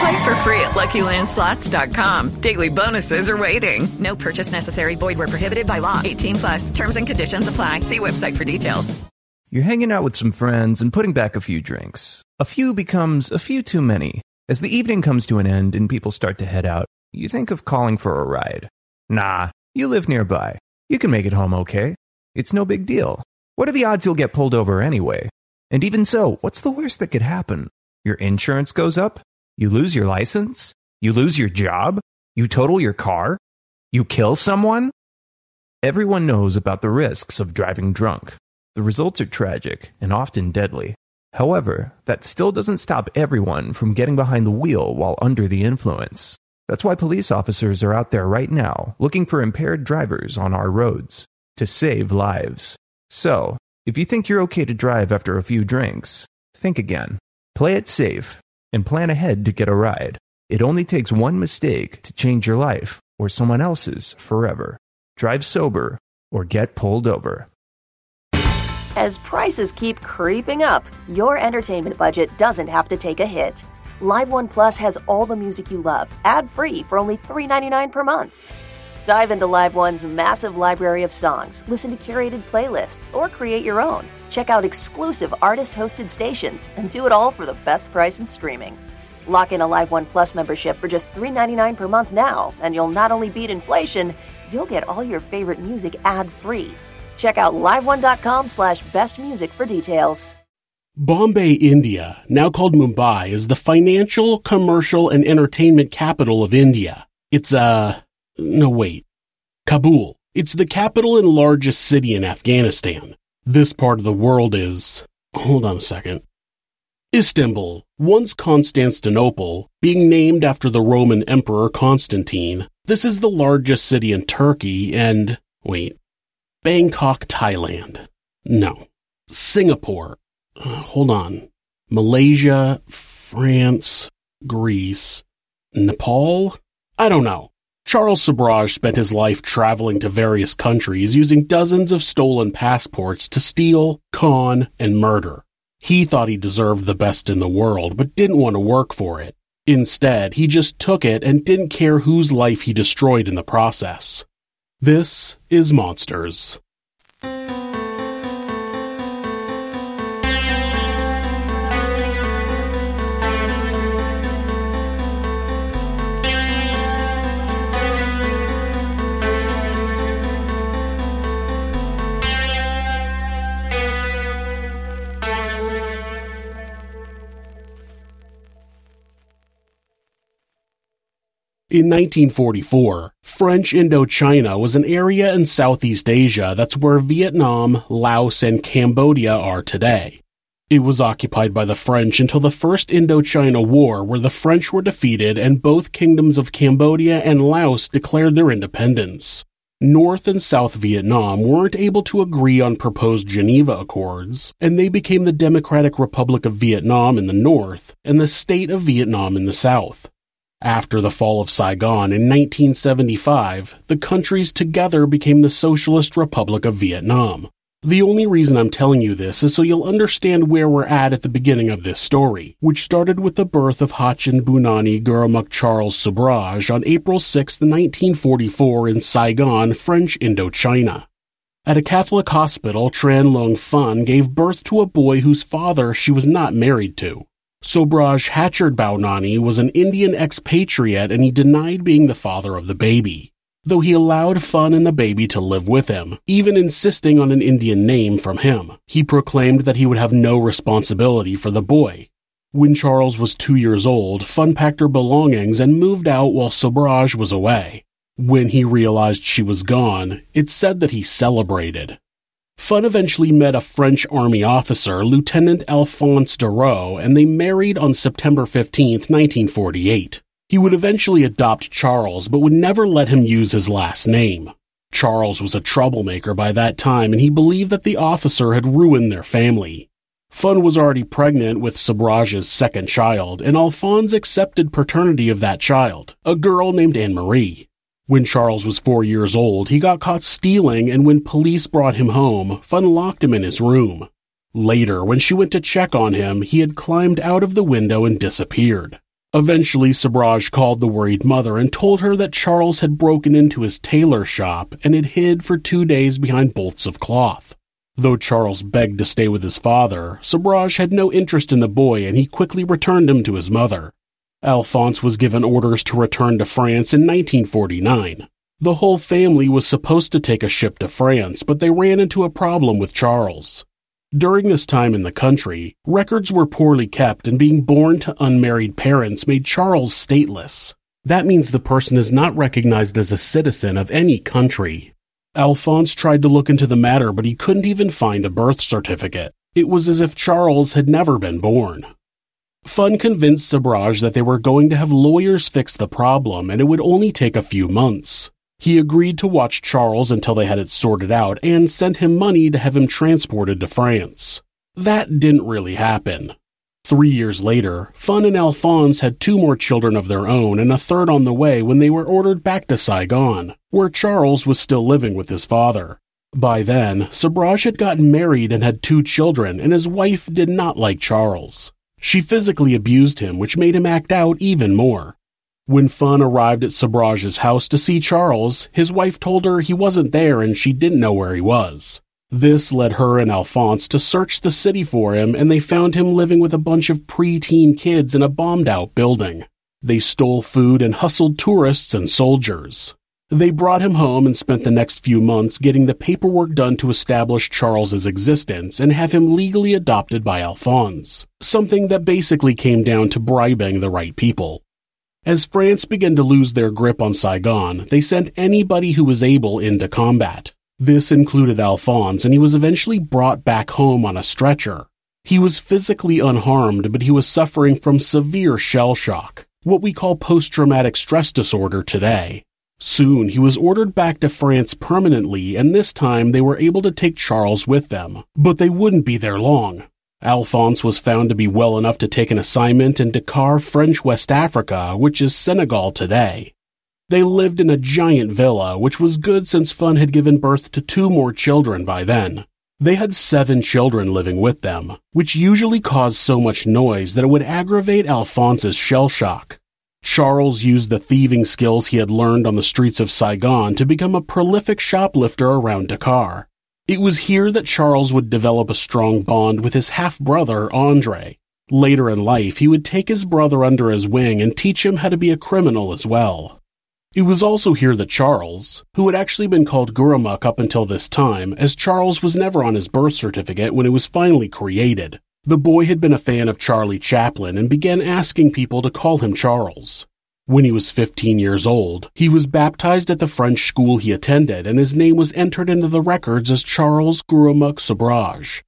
Play for free at LuckyLandSlots.com. Daily bonuses are waiting. No purchase necessary. Void where prohibited by law. 18 plus. Terms and conditions apply. See website for details. You're hanging out with some friends and putting back a few drinks. A few becomes a few too many. As the evening comes to an end and people start to head out, you think of calling for a ride. Nah, you live nearby. You can make it home okay. It's no big deal. What are the odds you'll get pulled over anyway? And even so, what's the worst that could happen? Your insurance goes up? You lose your license? You lose your job? You total your car? You kill someone? Everyone knows about the risks of driving drunk. The results are tragic and often deadly. However, that still doesn't stop everyone from getting behind the wheel while under the influence. That's why police officers are out there right now looking for impaired drivers on our roads to save lives. So, if you think you're okay to drive after a few drinks, think again. Play it safe and plan ahead to get a ride. It only takes one mistake to change your life or someone else's forever. Drive sober or get pulled over. As prices keep creeping up, your entertainment budget doesn't have to take a hit. Live One Plus has all the music you love, ad free for only $3.99 per month. Dive into Live One's massive library of songs, listen to curated playlists, or create your own. Check out exclusive artist hosted stations and do it all for the best price in streaming. Lock in a Live One Plus membership for just $3.99 per month now, and you'll not only beat inflation, you'll get all your favorite music ad free. Check out liveone.com slash best music for details. Bombay, India, now called Mumbai, is the financial, commercial, and entertainment capital of India. It's, uh, no wait. Kabul. It's the capital and largest city in Afghanistan. This part of the world is, hold on a second. Istanbul, once Constantinople, being named after the Roman Emperor Constantine. This is the largest city in Turkey and, wait, Bangkok, Thailand. No. Singapore. Uh, hold on. Malaysia, France, Greece, Nepal? I don't know. Charles Sobhraj spent his life traveling to various countries using dozens of stolen passports to steal, con, and murder. He thought he deserved the best in the world, but didn't want to work for it. Instead, he just took it and didn't care whose life he destroyed in the process. This is Monsters. In 1944, French Indochina was an area in Southeast Asia that's where Vietnam, Laos, and Cambodia are today. It was occupied by the French until the First Indochina War, where the French were defeated and both kingdoms of Cambodia and Laos declared their independence. North and South Vietnam weren't able to agree on proposed Geneva Accords, and they became the Democratic Republic of Vietnam in the north and the State of Vietnam in the south. After the fall of Saigon in 1975, the countries together became the Socialist Republic of Vietnam. The only reason I'm telling you this is so you'll understand where we're at at the beginning of this story, which started with the birth of Hachin Bhawnani Gurmukh Charles Sobhraj on April 6, 1944 in Saigon, French Indochina. At a Catholic hospital, Tran Long Fun gave birth to a boy whose father she was not married to. Sobhraj Hatchard Bhawnani was an Indian expatriate and he denied being the father of the baby. though he allowed Fun and the baby to live with him, even insisting on an Indian name from him. He proclaimed that he would have no responsibility for the boy. When Charles was two years old, Fun packed her belongings and moved out while Sobhraj was away. When he realized she was gone, it's said that he celebrated. Fun eventually met a French army officer, Lieutenant Alphonse Darreau, and they married on September 15, 1948. He would eventually adopt Charles, but would never let him use his last name. Charles was a troublemaker by that time, and he believed that the officer had ruined their family. Fun was already pregnant with Sobhraj's second child, and Alphonse accepted paternity of that child, a girl named Anne Marie. When Charles was four years old, he got caught stealing, and when police brought him home, Fun locked him in his room. Later, when she went to check on him, he had climbed out of the window and disappeared. Eventually, Sobhraj called the worried mother and told her that Charles had broken into his tailor shop and had hid for two days behind bolts of cloth. Though Charles begged to stay with his father, Sobhraj had no interest in the boy and he quickly returned him to his mother. Alphonse was given orders to return to France in 1949. The whole family was supposed to take a ship to France, but they ran into a problem with Charles. During this time in the country, records were poorly kept and being born to unmarried parents made Charles stateless. That means the person is not recognized as a citizen of any country. Alphonse tried to look into the matter, but he couldn't even find a birth certificate. It was as if Charles had never been born. Fun convinced Sobhraj that they were going to have lawyers fix the problem and it would only take a few months. He agreed to watch Charles until they had it sorted out and sent him money to have him transported to France. That didn't really happen. Three years later, Fun and Alphonse had two more children of their own and a third on the way when they were ordered back to Saigon, where Charles was still living with his father. By then, Sobhraj had gotten married and had two children, and his wife did not like Charles. She physically abused him, which made him act out even more. When Fun arrived at Sobhraj's house to see Charles, his wife told her he wasn't there and she didn't know where he was. This led her and Alphonse to search the city for him, and they found him living with a bunch of preteen kids in a bombed out building. They stole food and hustled tourists and soldiers. They brought him home and spent the next few months getting the paperwork done to establish Charles's existence and have him legally adopted by Alphonse, something that basically came down to bribing the right people. As France began to lose their grip on Saigon, they sent anybody who was able into combat. This included Alphonse, and he was eventually brought back home on a stretcher. He was physically unharmed, but he was suffering from severe shell shock, what we call post traumatic stress disorder today. Soon he was ordered back to France permanently, and this time they were able to take Charles with them. But they wouldn't be there long. Alphonse was found to be well enough to take an assignment in Dakar, French West Africa, which is Senegal today. They lived in a giant villa, which was good since Fun had given birth to two more children by then. They had seven children living with them, which usually caused so much noise that it would aggravate Alphonse's shell shock. Charles used the thieving skills he had learned on the streets of Saigon to become a prolific shoplifter around Dakar. It was here that Charles would develop a strong bond with his half brother, Andre. Later in life, he would take his brother under his wing and teach him how to be a criminal as well. It was also here that Charles, who had actually been called Gurmukh up until this time, as Charles was never on his birth certificate when it was finally created, the boy had been a fan of Charlie Chaplin and began asking people to call him Charles. When he was 15 years old, he was baptized at the French school he attended and his name was entered into the records as Charles Gurmukh Sobhraj.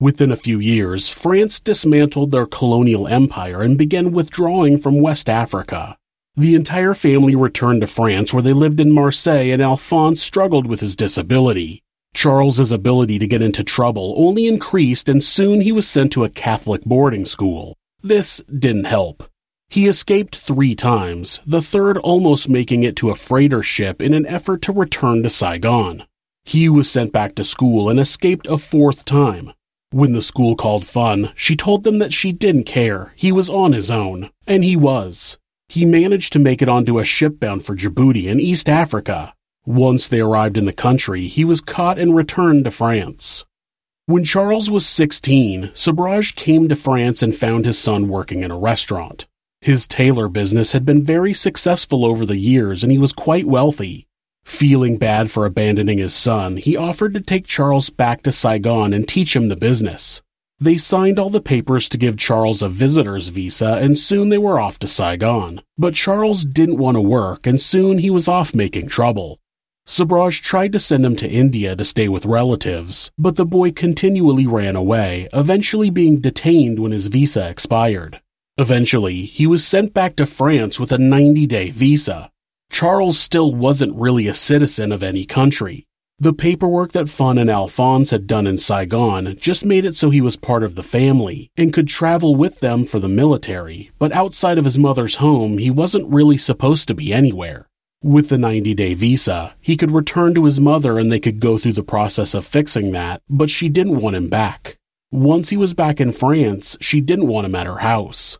Within a few years, France dismantled their colonial empire and began withdrawing from West Africa. The entire family returned to France where they lived in Marseille and Alphonse struggled with his disability. Charles's ability to get into trouble only increased and soon he was sent to a Catholic boarding school. This didn't help. He escaped three times, the third almost making it to a freighter ship in an effort to return to Saigon. He was sent back to school and escaped a fourth time. When the school called Fun, she told them that she didn't care. He was on his own. And he was. He managed to make it onto a ship bound for Djibouti in East Africa. Once they arrived in the country, he was caught and returned to France. When Charles was 16, Sobhraj came to France and found his son working in a restaurant. His tailor business had been very successful over the years and he was quite wealthy. Feeling bad for abandoning his son, he offered to take Charles back to Saigon and teach him the business. They signed all the papers to give Charles a visitor's visa, and soon they were off to Saigon. But Charles didn't want to work, and soon he was off making trouble. Sobhraj tried to send him to India to stay with relatives, but the boy continually ran away, eventually being detained when his visa expired. Eventually, he was sent back to France with a 90 day visa. Charles still wasn't really a citizen of any country. The paperwork that Fun and Alphonse had done in Saigon just made it so he was part of the family and could travel with them for the military, but outside of his mother's home, he wasn't really supposed to be anywhere. With the 90 day visa, he could return to his mother and they could go through the process of fixing that, but she didn't want him back. Once he was back in France, she didn't want him at her house.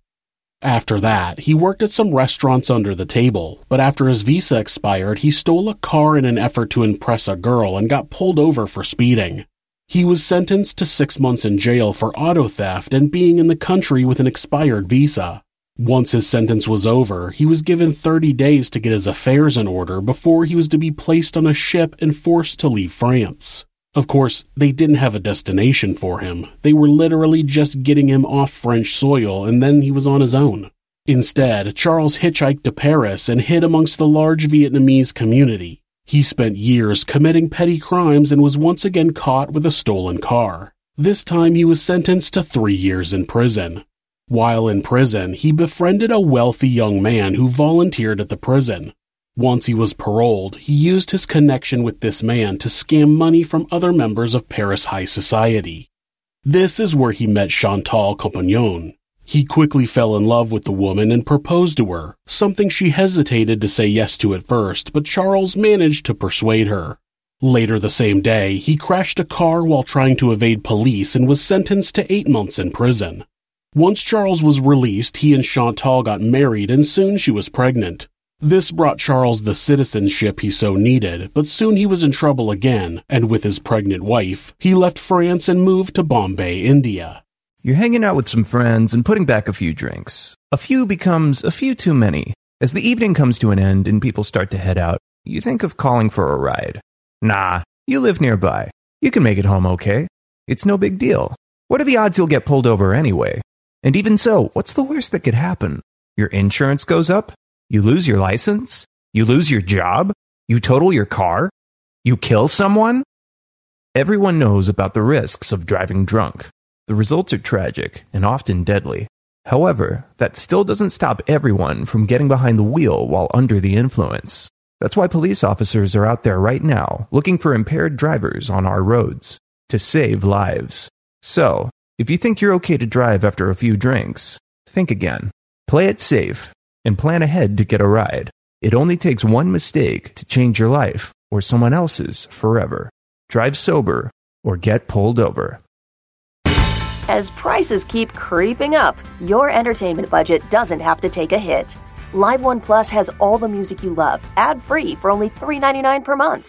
After that, he worked at some restaurants under the table, but after his visa expired, he stole a car in an effort to impress a girl and got pulled over for speeding. He was sentenced to six months in jail for auto theft and being in the country with an expired visa. Once his sentence was over, he was given 30 days to get his affairs in order before he was to be placed on a ship and forced to leave France. Of course, they didn't have a destination for him. They were literally just getting him off French soil and then he was on his own. Instead, Charles hitchhiked to Paris and hid amongst the large Vietnamese community. He spent years committing petty crimes and was once again caught with a stolen car. This time he was sentenced to three years in prison. While in prison, he befriended a wealthy young man who volunteered at the prison. Once he was paroled, he used his connection with this man to scam money from other members of Paris high society. This is where he met Chantal Compagnon. He quickly fell in love with the woman and proposed to her, something she hesitated to say yes to at first, but Charles managed to persuade her. Later the same day, he crashed a car while trying to evade police and was sentenced to eight months in prison. Once Charles was released, he and Chantal got married and soon she was pregnant. This brought Charles the citizenship he so needed, but soon he was in trouble again, and with his pregnant wife, he left France and moved to Bombay, India. You're hanging out with some friends and putting back a few drinks. A few becomes a few too many. As the evening comes to an end and people start to head out, you think of calling for a ride. Nah, you live nearby. You can make it home okay. It's no big deal. What are the odds you'll get pulled over anyway? And even so, what's the worst that could happen? Your insurance goes up? You lose your license? You lose your job? You total your car? You kill someone? Everyone knows about the risks of driving drunk. The results are tragic and often deadly. However, that still doesn't stop everyone from getting behind the wheel while under the influence. That's why police officers are out there right now looking for impaired drivers on our roads to save lives. So, if you think you're okay to drive after a few drinks, think again. Play it safe and plan ahead to get a ride. It only takes one mistake to change your life or someone else's forever. Drive sober or get pulled over. As prices keep creeping up, your entertainment budget doesn't have to take a hit. Live One Plus has all the music you love, ad free for only $3.99 per month.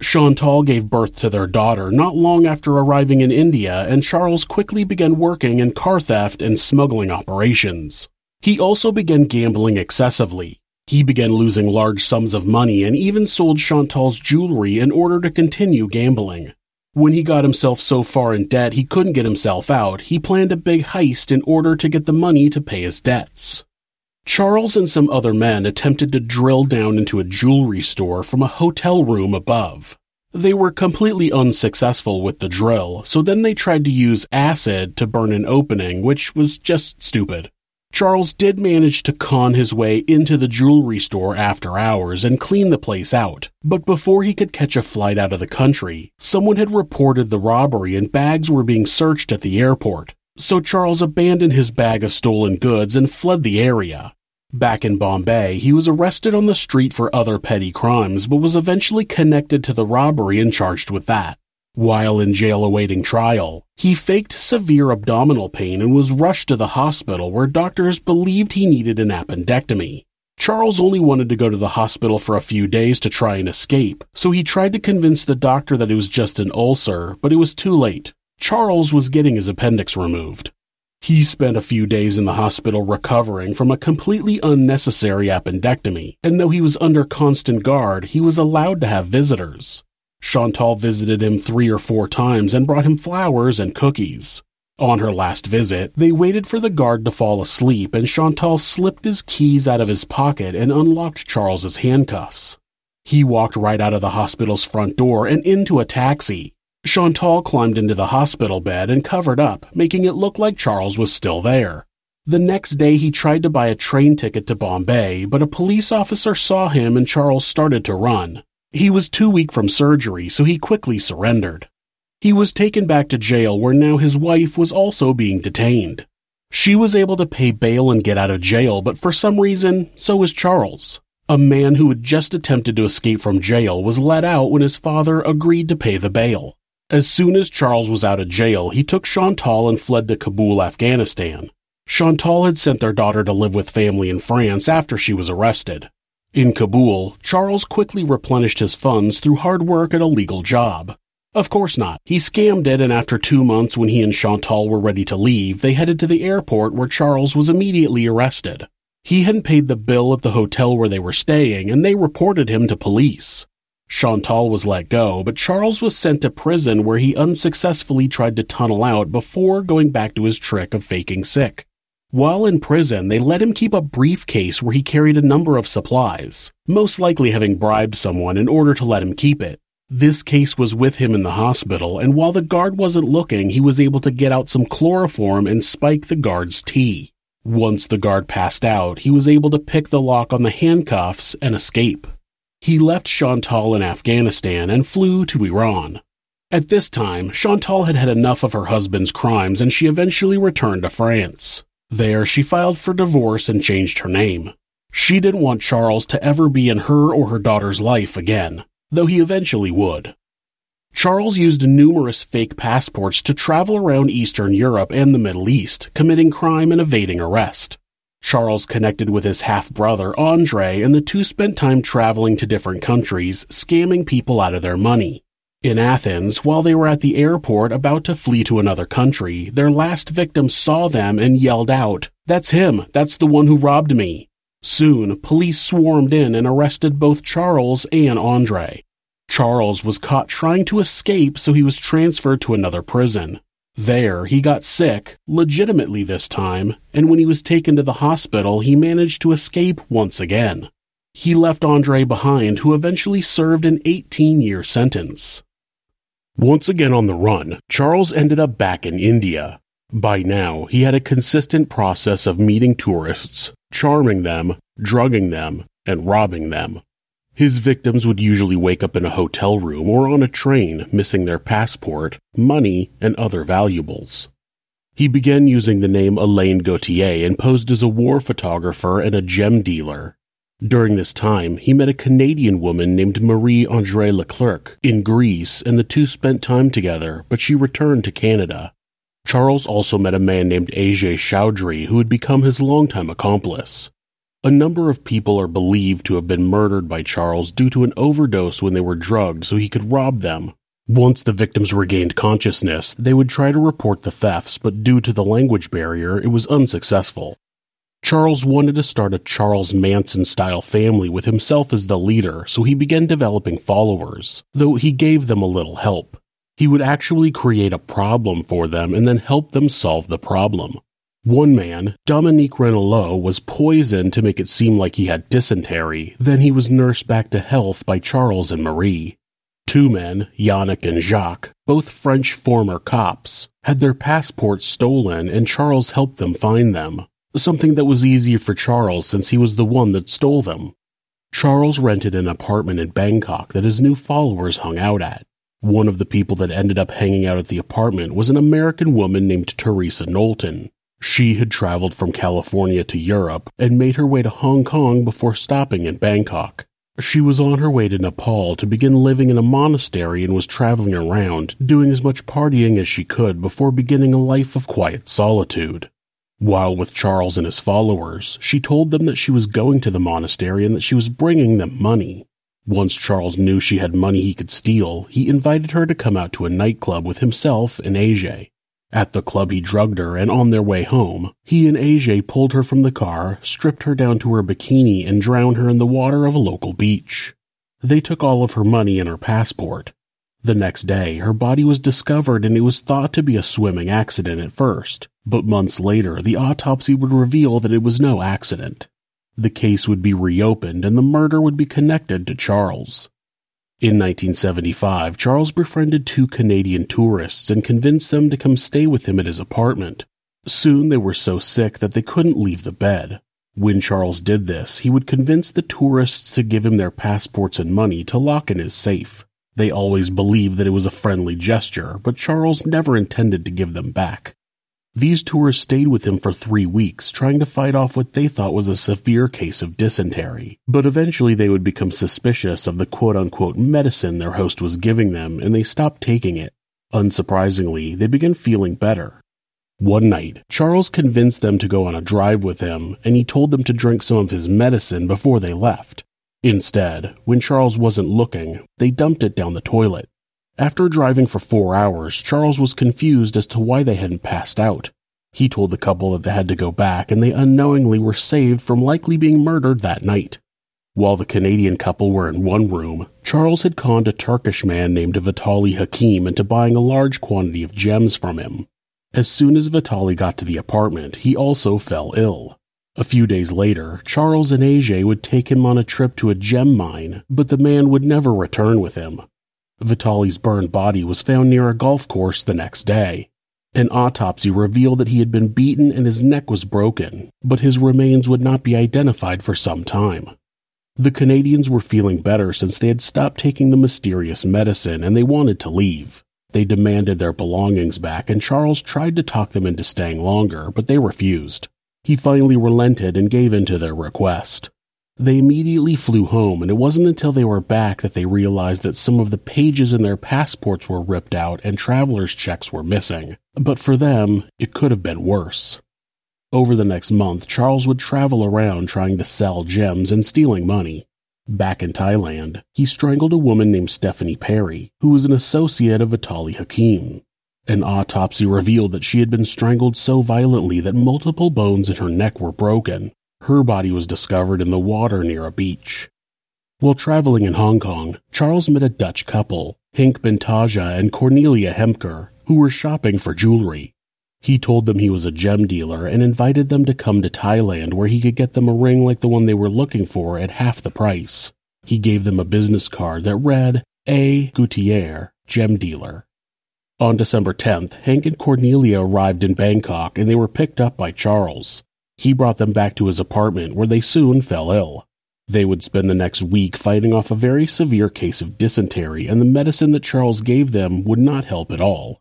Chantal gave birth to their daughter not long after arriving in India, and Charles quickly began working in car theft and smuggling operations. He also began gambling excessively. He began losing large sums of money and even sold Chantal's jewelry in order to continue gambling. When he got himself so far in debt he couldn't get himself out, he planned a big heist in order to get the money to pay his debts. Charles and some other men attempted to drill down into a jewelry store from a hotel room above. They were completely unsuccessful with the drill, so then they tried to use acid to burn an opening, which was just stupid. Charles did manage to con his way into the jewelry store after hours and clean the place out, but before he could catch a flight out of the country, someone had reported the robbery and bags were being searched at the airport. So Charles abandoned his bag of stolen goods and fled the area. Back in Bombay, he was arrested on the street for other petty crimes, but was eventually connected to the robbery and charged with that. While in jail awaiting trial, he faked severe abdominal pain and was rushed to the hospital where doctors believed he needed an appendectomy. Charles only wanted to go to the hospital for a few days to try and escape, so he tried to convince the doctor that it was just an ulcer, but it was too late. Charles was getting his appendix removed. He spent a few days in the hospital recovering from a completely unnecessary appendectomy, and though he was under constant guard, he was allowed to have visitors. Chantal visited him three or four times and brought him flowers and cookies. On her last visit, they waited for the guard to fall asleep, and Chantal slipped his keys out of his pocket and unlocked Charles's handcuffs. He walked right out of the hospital's front door and into a taxi. Chantal climbed into the hospital bed and covered up, making it look like Charles was still there. The next day, he tried to buy a train ticket to Bombay, but a police officer saw him and Charles started to run. He was too weak from surgery, so he quickly surrendered. He was taken back to jail where now his wife was also being detained. She was able to pay bail and get out of jail, but for some reason, so was Charles. A man who had just attempted to escape from jail was let out when his father agreed to pay the bail. As soon as Charles was out of jail, he took Chantal and fled to Kabul, Afghanistan. Chantal had sent their daughter to live with family in France after she was arrested. In Kabul, Charles quickly replenished his funds through hard work at a legal job. Of course not. He scammed it, and after two months, when he and Chantal were ready to leave, they headed to the airport where Charles was immediately arrested. He hadn't paid the bill at the hotel where they were staying, and they reported him to police. Chantal was let go, but Charles was sent to prison where he unsuccessfully tried to tunnel out before going back to his trick of faking sick. While in prison, they let him keep a briefcase where he carried a number of supplies, most likely having bribed someone in order to let him keep it. This case was with him in the hospital, and while the guard wasn't looking, he was able to get out some chloroform and spike the guard's tea. Once the guard passed out, he was able to pick the lock on the handcuffs and escape. He left Chantal in Afghanistan and flew to Iran. At this time, Chantal had had enough of her husband's crimes and she eventually returned to France. There, she filed for divorce and changed her name. She didn't want Charles to ever be in her or her daughter's life again, though he eventually would. Charles used numerous fake passports to travel around Eastern Europe and the Middle East, committing crime and evading arrest. Charles connected with his half brother, Andre, and the two spent time traveling to different countries, scamming people out of their money. In Athens, while they were at the airport about to flee to another country, their last victim saw them and yelled out, That's him! That's the one who robbed me! Soon, police swarmed in and arrested both Charles and Andre. Charles was caught trying to escape, so he was transferred to another prison. There, he got sick, legitimately this time, and when he was taken to the hospital, he managed to escape once again. He left Andre behind, who eventually served an 18 year sentence. Once again on the run, Charles ended up back in India. By now, he had a consistent process of meeting tourists, charming them, drugging them, and robbing them. His victims would usually wake up in a hotel room or on a train, missing their passport, money, and other valuables. He began using the name Alain Gauthier and posed as a war photographer and a gem dealer. During this time, he met a Canadian woman named Marie Andre Leclerc in Greece, and the two spent time together, but she returned to Canada. Charles also met a man named Ajay Chaudhry who had become his longtime accomplice. A number of people are believed to have been murdered by Charles due to an overdose when they were drugged so he could rob them. Once the victims regained consciousness, they would try to report the thefts, but due to the language barrier, it was unsuccessful. Charles wanted to start a Charles Manson style family with himself as the leader, so he began developing followers, though he gave them a little help. He would actually create a problem for them and then help them solve the problem. One man, Dominique Renelot, was poisoned to make it seem like he had dysentery, then he was nursed back to health by Charles and Marie. Two men, Yannick and Jacques, both French former cops, had their passports stolen and Charles helped them find them something that was easier for Charles since he was the one that stole them. Charles rented an apartment in Bangkok that his new followers hung out at. One of the people that ended up hanging out at the apartment was an American woman named Teresa Knowlton. She had traveled from California to Europe and made her way to Hong Kong before stopping in Bangkok. She was on her way to Nepal to begin living in a monastery and was traveling around, doing as much partying as she could before beginning a life of quiet solitude. While with Charles and his followers, she told them that she was going to the monastery and that she was bringing them money. Once Charles knew she had money he could steal, he invited her to come out to a nightclub with himself and Ajay. At the club, he drugged her, and on their way home, he and Ajay pulled her from the car, stripped her down to her bikini, and drowned her in the water of a local beach. They took all of her money and her passport. The next day, her body was discovered and it was thought to be a swimming accident at first, but months later, the autopsy would reveal that it was no accident. The case would be reopened and the murder would be connected to Charles. In 1975, Charles befriended two Canadian tourists and convinced them to come stay with him at his apartment. Soon they were so sick that they couldn't leave the bed. When Charles did this, he would convince the tourists to give him their passports and money to lock in his safe. They always believed that it was a friendly gesture, but Charles never intended to give them back. These tourists stayed with him for three weeks, trying to fight off what they thought was a severe case of dysentery. But eventually they would become suspicious of the quote unquote medicine their host was giving them, and they stopped taking it. Unsurprisingly, they began feeling better. One night, Charles convinced them to go on a drive with him, and he told them to drink some of his medicine before they left. Instead, when Charles wasn't looking, they dumped it down the toilet. After driving for four hours, Charles was confused as to why they hadn't passed out. He told the couple that they had to go back and they unknowingly were saved from likely being murdered that night. While the Canadian couple were in one room, Charles had conned a Turkish man named Vitali Hakim into buying a large quantity of gems from him. As soon as Vitali got to the apartment, he also fell ill. A few days later, Charles and Ajay would take him on a trip to a gem mine, but the man would never return with him. Vitali's burned body was found near a golf course the next day. An autopsy revealed that he had been beaten and his neck was broken, but his remains would not be identified for some time. The Canadians were feeling better since they had stopped taking the mysterious medicine and they wanted to leave. They demanded their belongings back and Charles tried to talk them into staying longer, but they refused. He finally relented and gave in to their request. They immediately flew home, and it wasn't until they were back that they realized that some of the pages in their passports were ripped out and traveler's checks were missing. But for them, it could have been worse. Over the next month, Charles would travel around trying to sell gems and stealing money. Back in Thailand, he strangled a woman named Stephanie Perry, who was an associate of Vitali Hakim. An autopsy revealed that she had been strangled so violently that multiple bones in her neck were broken. Her body was discovered in the water near a beach. While traveling in Hong Kong, Charles met a Dutch couple, Henk Bintanja and Cornelia Hemker, who were shopping for jewelry. He told them he was a gem dealer and invited them to come to Thailand where he could get them a ring like the one they were looking for at half the price. He gave them a business card that read A. Gutierre, gem dealer. On December 10th, Hank and Cornelia arrived in Bangkok and they were picked up by Charles. He brought them back to his apartment where they soon fell ill. They would spend the next week fighting off a very severe case of dysentery, and the medicine that Charles gave them would not help at all.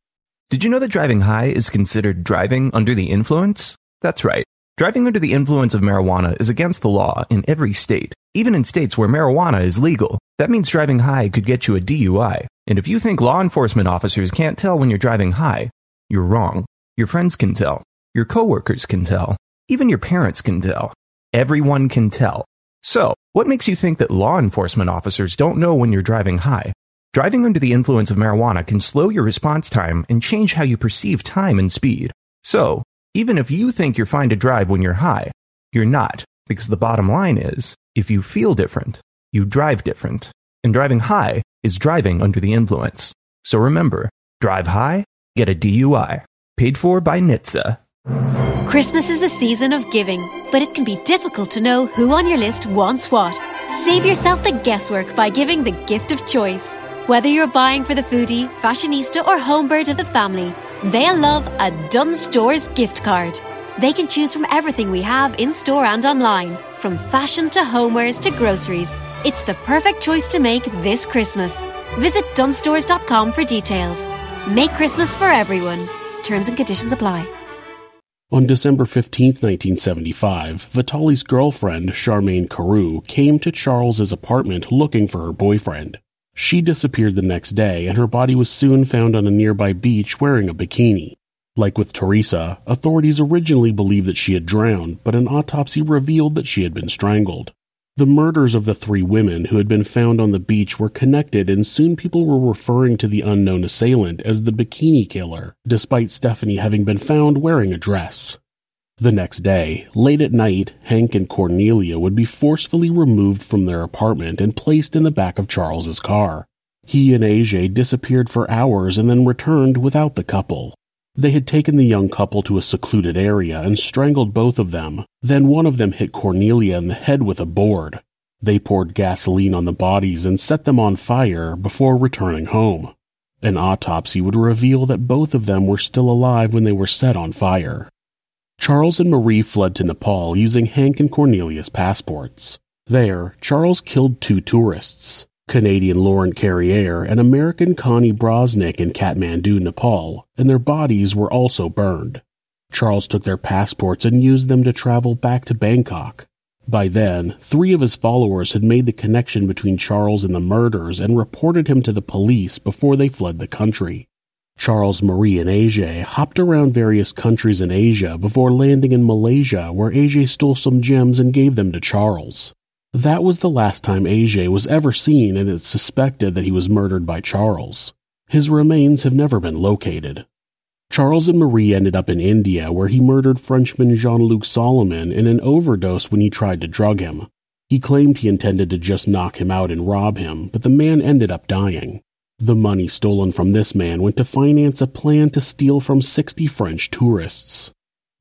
Did you know that driving high is considered driving under the influence? That's right. Driving under the influence of marijuana is against the law in every state, even in states where marijuana is legal. That means driving high could get you a DUI. And if you think law enforcement officers can't tell when you're driving high, you're wrong. Your friends can tell. Your coworkers can tell. Even your parents can tell. Everyone can tell. So, what makes you think that law enforcement officers don't know when you're driving high? Driving under the influence of marijuana can slow your response time and change how you perceive time and speed. So, even if you think you're fine to drive when you're high, you're not, because the bottom line is, if you feel different, you drive different. And driving high is driving under the influence. So remember, drive high, get a DUI. Paid for by NHTSA. Christmas is the season of giving, but it can be difficult to know who on your list wants what. Save yourself the guesswork by giving the gift of choice. Whether you're buying for the foodie, fashionista, or homebird of the family, they'll love a Dunnes Stores gift card. They can choose from everything we have in store and online, from fashion to homewares to groceries. It's the perfect choice to make this Christmas. Visit dunnesstores.com for details. Make Christmas for everyone. Terms and conditions apply. On December 15, 1975, Vitali's girlfriend, Charmaine Carew, came to Charles's apartment looking for her boyfriend. She disappeared the next day, and her body was soon found on a nearby beach wearing a bikini. Like with Teresa, authorities originally believed that she had drowned, but an autopsy revealed that she had been strangled. The murders of the three women who had been found on the beach were connected, and soon people were referring to the unknown assailant as the Bikini Killer, despite Stephanie having been found wearing a dress. The next day, late at night, Hank and Cornelia would be forcefully removed from their apartment and placed in the back of Charles's car. He and AJ disappeared for hours and then returned without the couple. They had taken the young couple to a secluded area and strangled both of them. Then one of them hit Cornelia in the head with a board. They poured gasoline on the bodies and set them on fire before returning home. An autopsy would reveal that both of them were still alive when they were set on fire. Charles and Marie fled to Nepal using Hank and Cornelia's passports. There, Charles killed two tourists. Canadian Laurent Carrier, and American Connie Bronzich in Kathmandu, Nepal, and their bodies were also burned. Charles took their passports and used them to travel back to Bangkok. By then, three of his followers had made the connection between Charles and the murders and reported him to the police before they fled the country. Charles, Marie, and AJ hopped around various countries in Asia before landing in Malaysia, where AJ stole some gems and gave them to Charles. That was the last time AJ was ever seen, and it's suspected that he was murdered by Charles. His remains have never been located. Charles and Marie ended up in India, where he murdered Frenchman Jean Luc Solomon in an overdose when he tried to drug him. He claimed he intended to just knock him out and rob him, but the man ended up dying. The money stolen from this man went to finance a plan to steal from 60 French tourists.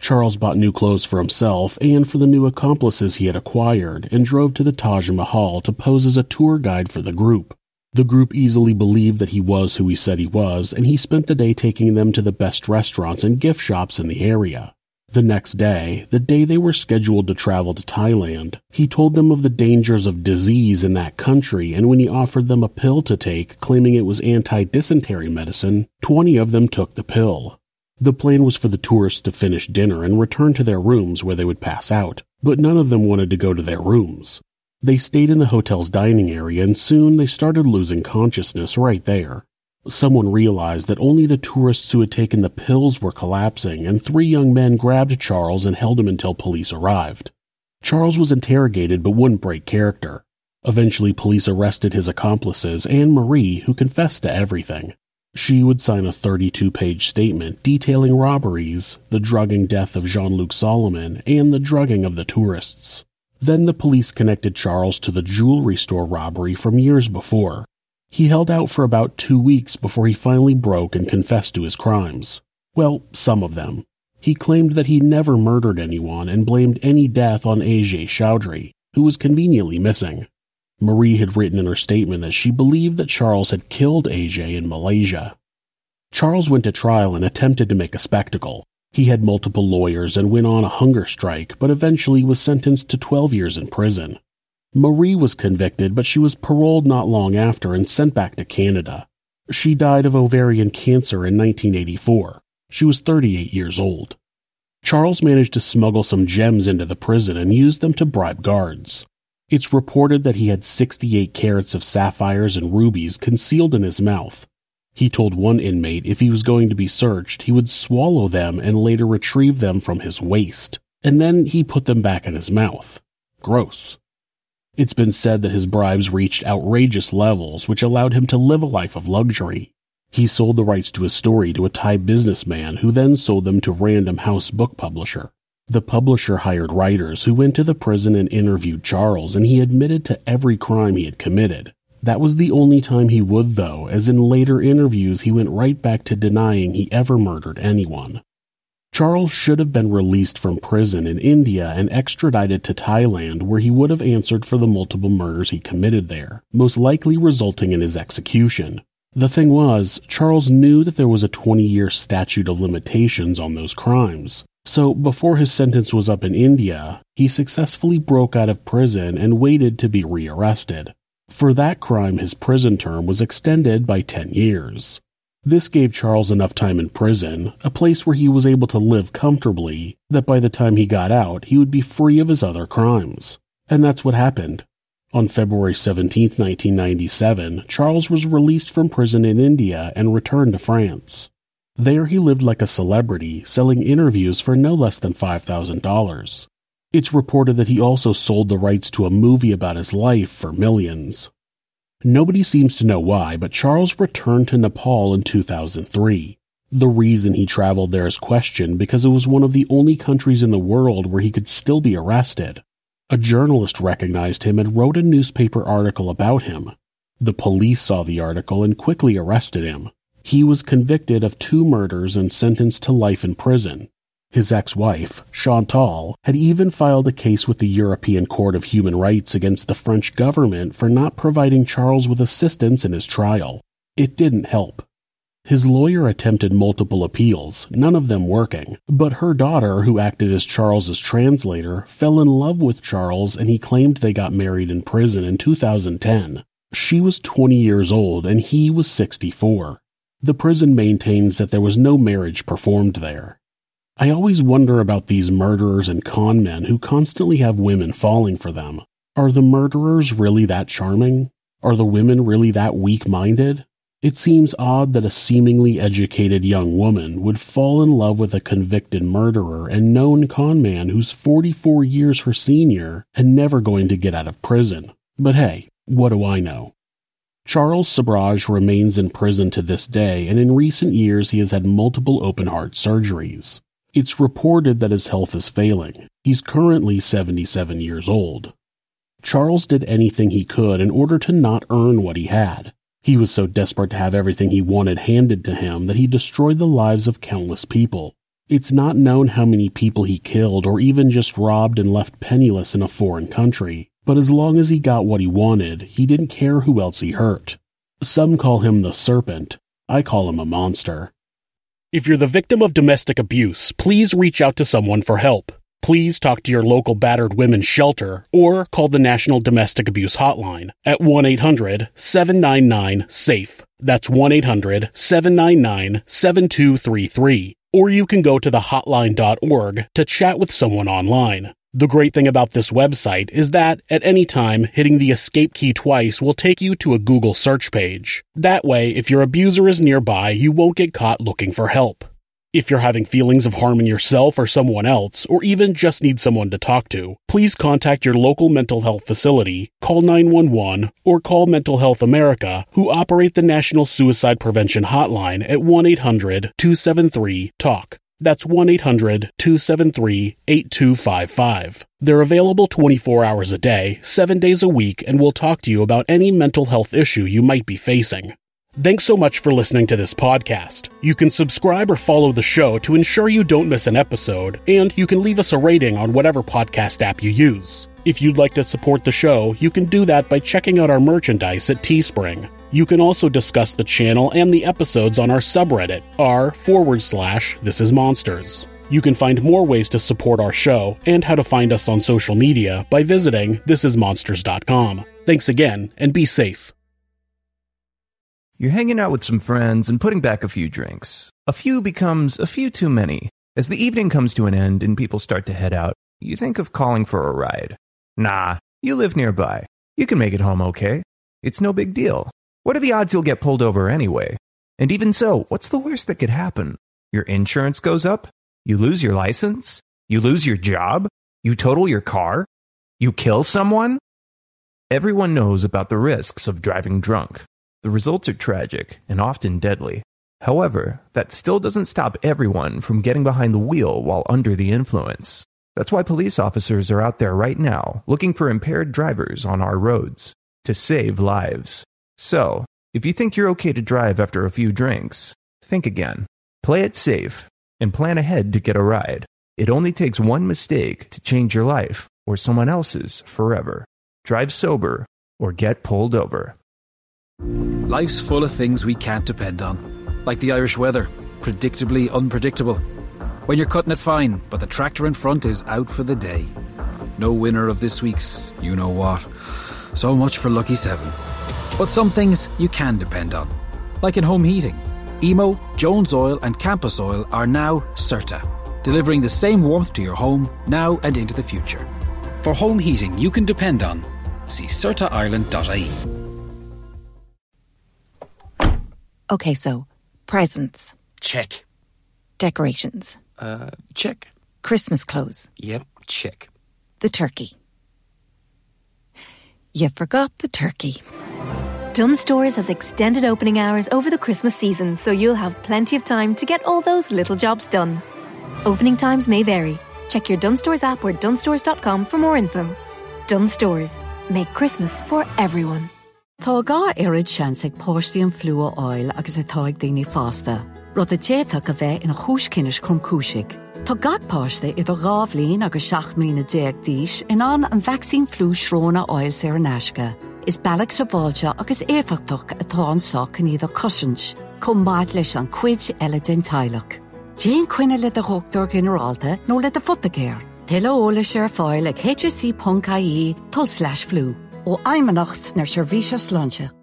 Charles bought new clothes for himself and for the new accomplices he had acquired and drove to the Taj Mahal to pose as a tour guide for the group. The group easily believed that he was who he said he was, and he spent the day taking them to the best restaurants and gift shops in the area. The next day, the day they were scheduled to travel to Thailand, he told them of the dangers of disease in that country, and when he offered them a pill to take, claiming it was anti dysentery medicine, 20 of them took the pill. The plan was for the tourists to finish dinner and return to their rooms where they would pass out, but none of them wanted to go to their rooms. They stayed in the hotel's dining area and soon they started losing consciousness right there. Someone realized that only the tourists who had taken the pills were collapsing, and three young men grabbed Charles and held him until police arrived. Charles was interrogated but wouldn't break character. Eventually, police arrested his accomplices and Marie, who confessed to everything. She would sign a 32 page statement detailing robberies, the drugging death of Jean Luc Solomon, and the drugging of the tourists. Then the police connected Charles to the jewelry store robbery from years before. He held out for about two weeks before he finally broke and confessed to his crimes. Well, some of them. He claimed that he never murdered anyone and blamed any death on Ajay Chowdhury, who was conveniently missing. Marie had written in her statement that she believed that Charles had killed AJ in Malaysia. Charles went to trial and attempted to make a spectacle. He had multiple lawyers and went on a hunger strike, but eventually was sentenced to 12 years in prison. Marie was convicted, but she was paroled not long after and sent back to Canada. She died of ovarian cancer in 1984. She was 38 years old. Charles managed to smuggle some gems into the prison and used them to bribe guards. It's reported that he had 68 carats of sapphires and rubies concealed in his mouth. He told one inmate if he was going to be searched, he would swallow them and later retrieve them from his waist, and then he put them back in his mouth. Gross. It's been said that his bribes reached outrageous levels, which allowed him to live a life of luxury. He sold the rights to his story to a Thai businessman who then sold them to Random House book publisher. The publisher hired writers who went to the prison and interviewed Charles, and he admitted to every crime he had committed. That was the only time he would, though, as in later interviews he went right back to denying he ever murdered anyone. Charles should have been released from prison in India and extradited to Thailand, where he would have answered for the multiple murders he committed there, most likely resulting in his execution. The thing was, Charles knew that there was a 20 year statute of limitations on those crimes, so, before his sentence was up in India, he successfully broke out of prison and waited to be rearrested. For that crime, his prison term was extended by 10 years. This gave Charles enough time in prison, a place where he was able to live comfortably, that by the time he got out, he would be free of his other crimes. And that's what happened. On February 17, 1997, Charles was released from prison in India and returned to France. There he lived like a celebrity, selling interviews for no less than $5,000. It's reported that he also sold the rights to a movie about his life for millions. Nobody seems to know why, but Charles returned to Nepal in 2003. The reason he traveled there is questioned because it was one of the only countries in the world where he could still be arrested. A journalist recognized him and wrote a newspaper article about him. The police saw the article and quickly arrested him. He was convicted of two murders and sentenced to life in prison. His ex-wife, Chantal, had even filed a case with the European Court of Human Rights against the French government for not providing Charles with assistance in his trial. It didn't help. His lawyer attempted multiple appeals, none of them working, but her daughter, who acted as Charles's translator, fell in love with Charles and he claimed they got married in prison in 2010. She was 20 years old and he was 64. The prison maintains that there was no marriage performed there. I always wonder about these murderers and con men who constantly have women falling for them. Are the murderers really that charming? Are the women really that weak minded? It seems odd that a seemingly educated young woman would fall in love with a convicted murderer and known con man who's 44 years her senior and never going to get out of prison. But hey, what do I know? Charles Sobhraj remains in prison to this day, and in recent years he has had multiple open heart surgeries. It's reported that his health is failing. He's currently 77 years old. Charles did anything he could in order to not earn what he had. He was so desperate to have everything he wanted handed to him that he destroyed the lives of countless people. It's not known how many people he killed or even just robbed and left penniless in a foreign country, but as long as he got what he wanted, he didn't care who else he hurt. Some call him the serpent. I call him a monster. If you're the victim of domestic abuse, please reach out to someone for help please talk to your local battered women's shelter or call the National Domestic Abuse Hotline at 1 800 799 SAFE. That's 1 800 799 7233. Or you can go to thehotline.org to chat with someone online. The great thing about this website is that at any time, hitting the escape key twice will take you to a Google search page. That way, if your abuser is nearby, you won't get caught looking for help. If you're having feelings of harming yourself or someone else, or even just need someone to talk to, please contact your local mental health facility, call 911, or call Mental Health America, who operate the National Suicide Prevention Hotline at 1 800 273 TALK. That's 1 800 273 8255. They're available 24 hours a day, 7 days a week, and will talk to you about any mental health issue you might be facing. Thanks so much for listening to this podcast. You can subscribe or follow the show to ensure you don't miss an episode, and you can leave us a rating on whatever podcast app you use. If you'd like to support the show, you can do that by checking out our merchandise at Teespring. You can also discuss the channel and the episodes on our subreddit, r forward slash this is monsters. You can find more ways to support our show and how to find us on social media by visiting thisismonsters.com. Thanks again, and be safe. You're hanging out with some friends and putting back a few drinks. A few becomes a few too many. As the evening comes to an end and people start to head out, you think of calling for a ride. Nah, you live nearby. You can make it home okay. It's no big deal. What are the odds you'll get pulled over anyway? And even so, what's the worst that could happen? Your insurance goes up? You lose your license? You lose your job? You total your car? You kill someone? Everyone knows about the risks of driving drunk. The results are tragic and often deadly. However, that still doesn't stop everyone from getting behind the wheel while under the influence. That's why police officers are out there right now looking for impaired drivers on our roads to save lives. So, if you think you're okay to drive after a few drinks, think again. Play it safe and plan ahead to get a ride. It only takes one mistake to change your life or someone else's forever. Drive sober or get pulled over. Life's full of things we can't depend on, like the Irish weather, predictably unpredictable. When you're cutting it fine, but the tractor in front is out for the day. No winner of this week's you know what. So much for Lucky 7. But some things you can depend on, like in home heating. Emo, Jones Oil, and Campus Oil are now Certa, delivering the same warmth to your home now and into the future. For home heating you can depend on, see CertaIreland.ie. Okay, so presents, Check. decorations, Uh, check. Christmas clothes, Yep, check. the turkey. You forgot the turkey. Dunnes Stores has extended opening hours over the Christmas season, so you'll have plenty of time to get all those little jobs done. Opening times may vary. Check your Dunnes Stores app or dunnesstores.com for more info. Dunnes Stores. Make Christmas for everyone. Tá gá irid seansaigh póistíon flua áil agus atáid daoine fásta. Rud a déach a bheith ina chúiscinnis chum cisig. Tá gapáiste iad a gábhlín agus 6 mlína déag díis in an an vaccín flú sróna áil sé an eisce. Is bailach sa bháilte agus éfachtach atá an soc in iad a cosint, chum maid leis an cuid eile den teilech. Déan cuine le a hochtúir generalta nó le a futagéir. Tuile óla sé ar fáil ag hsc.caí tul slash flú ó aimimenacht nar seirbhíse sláinte.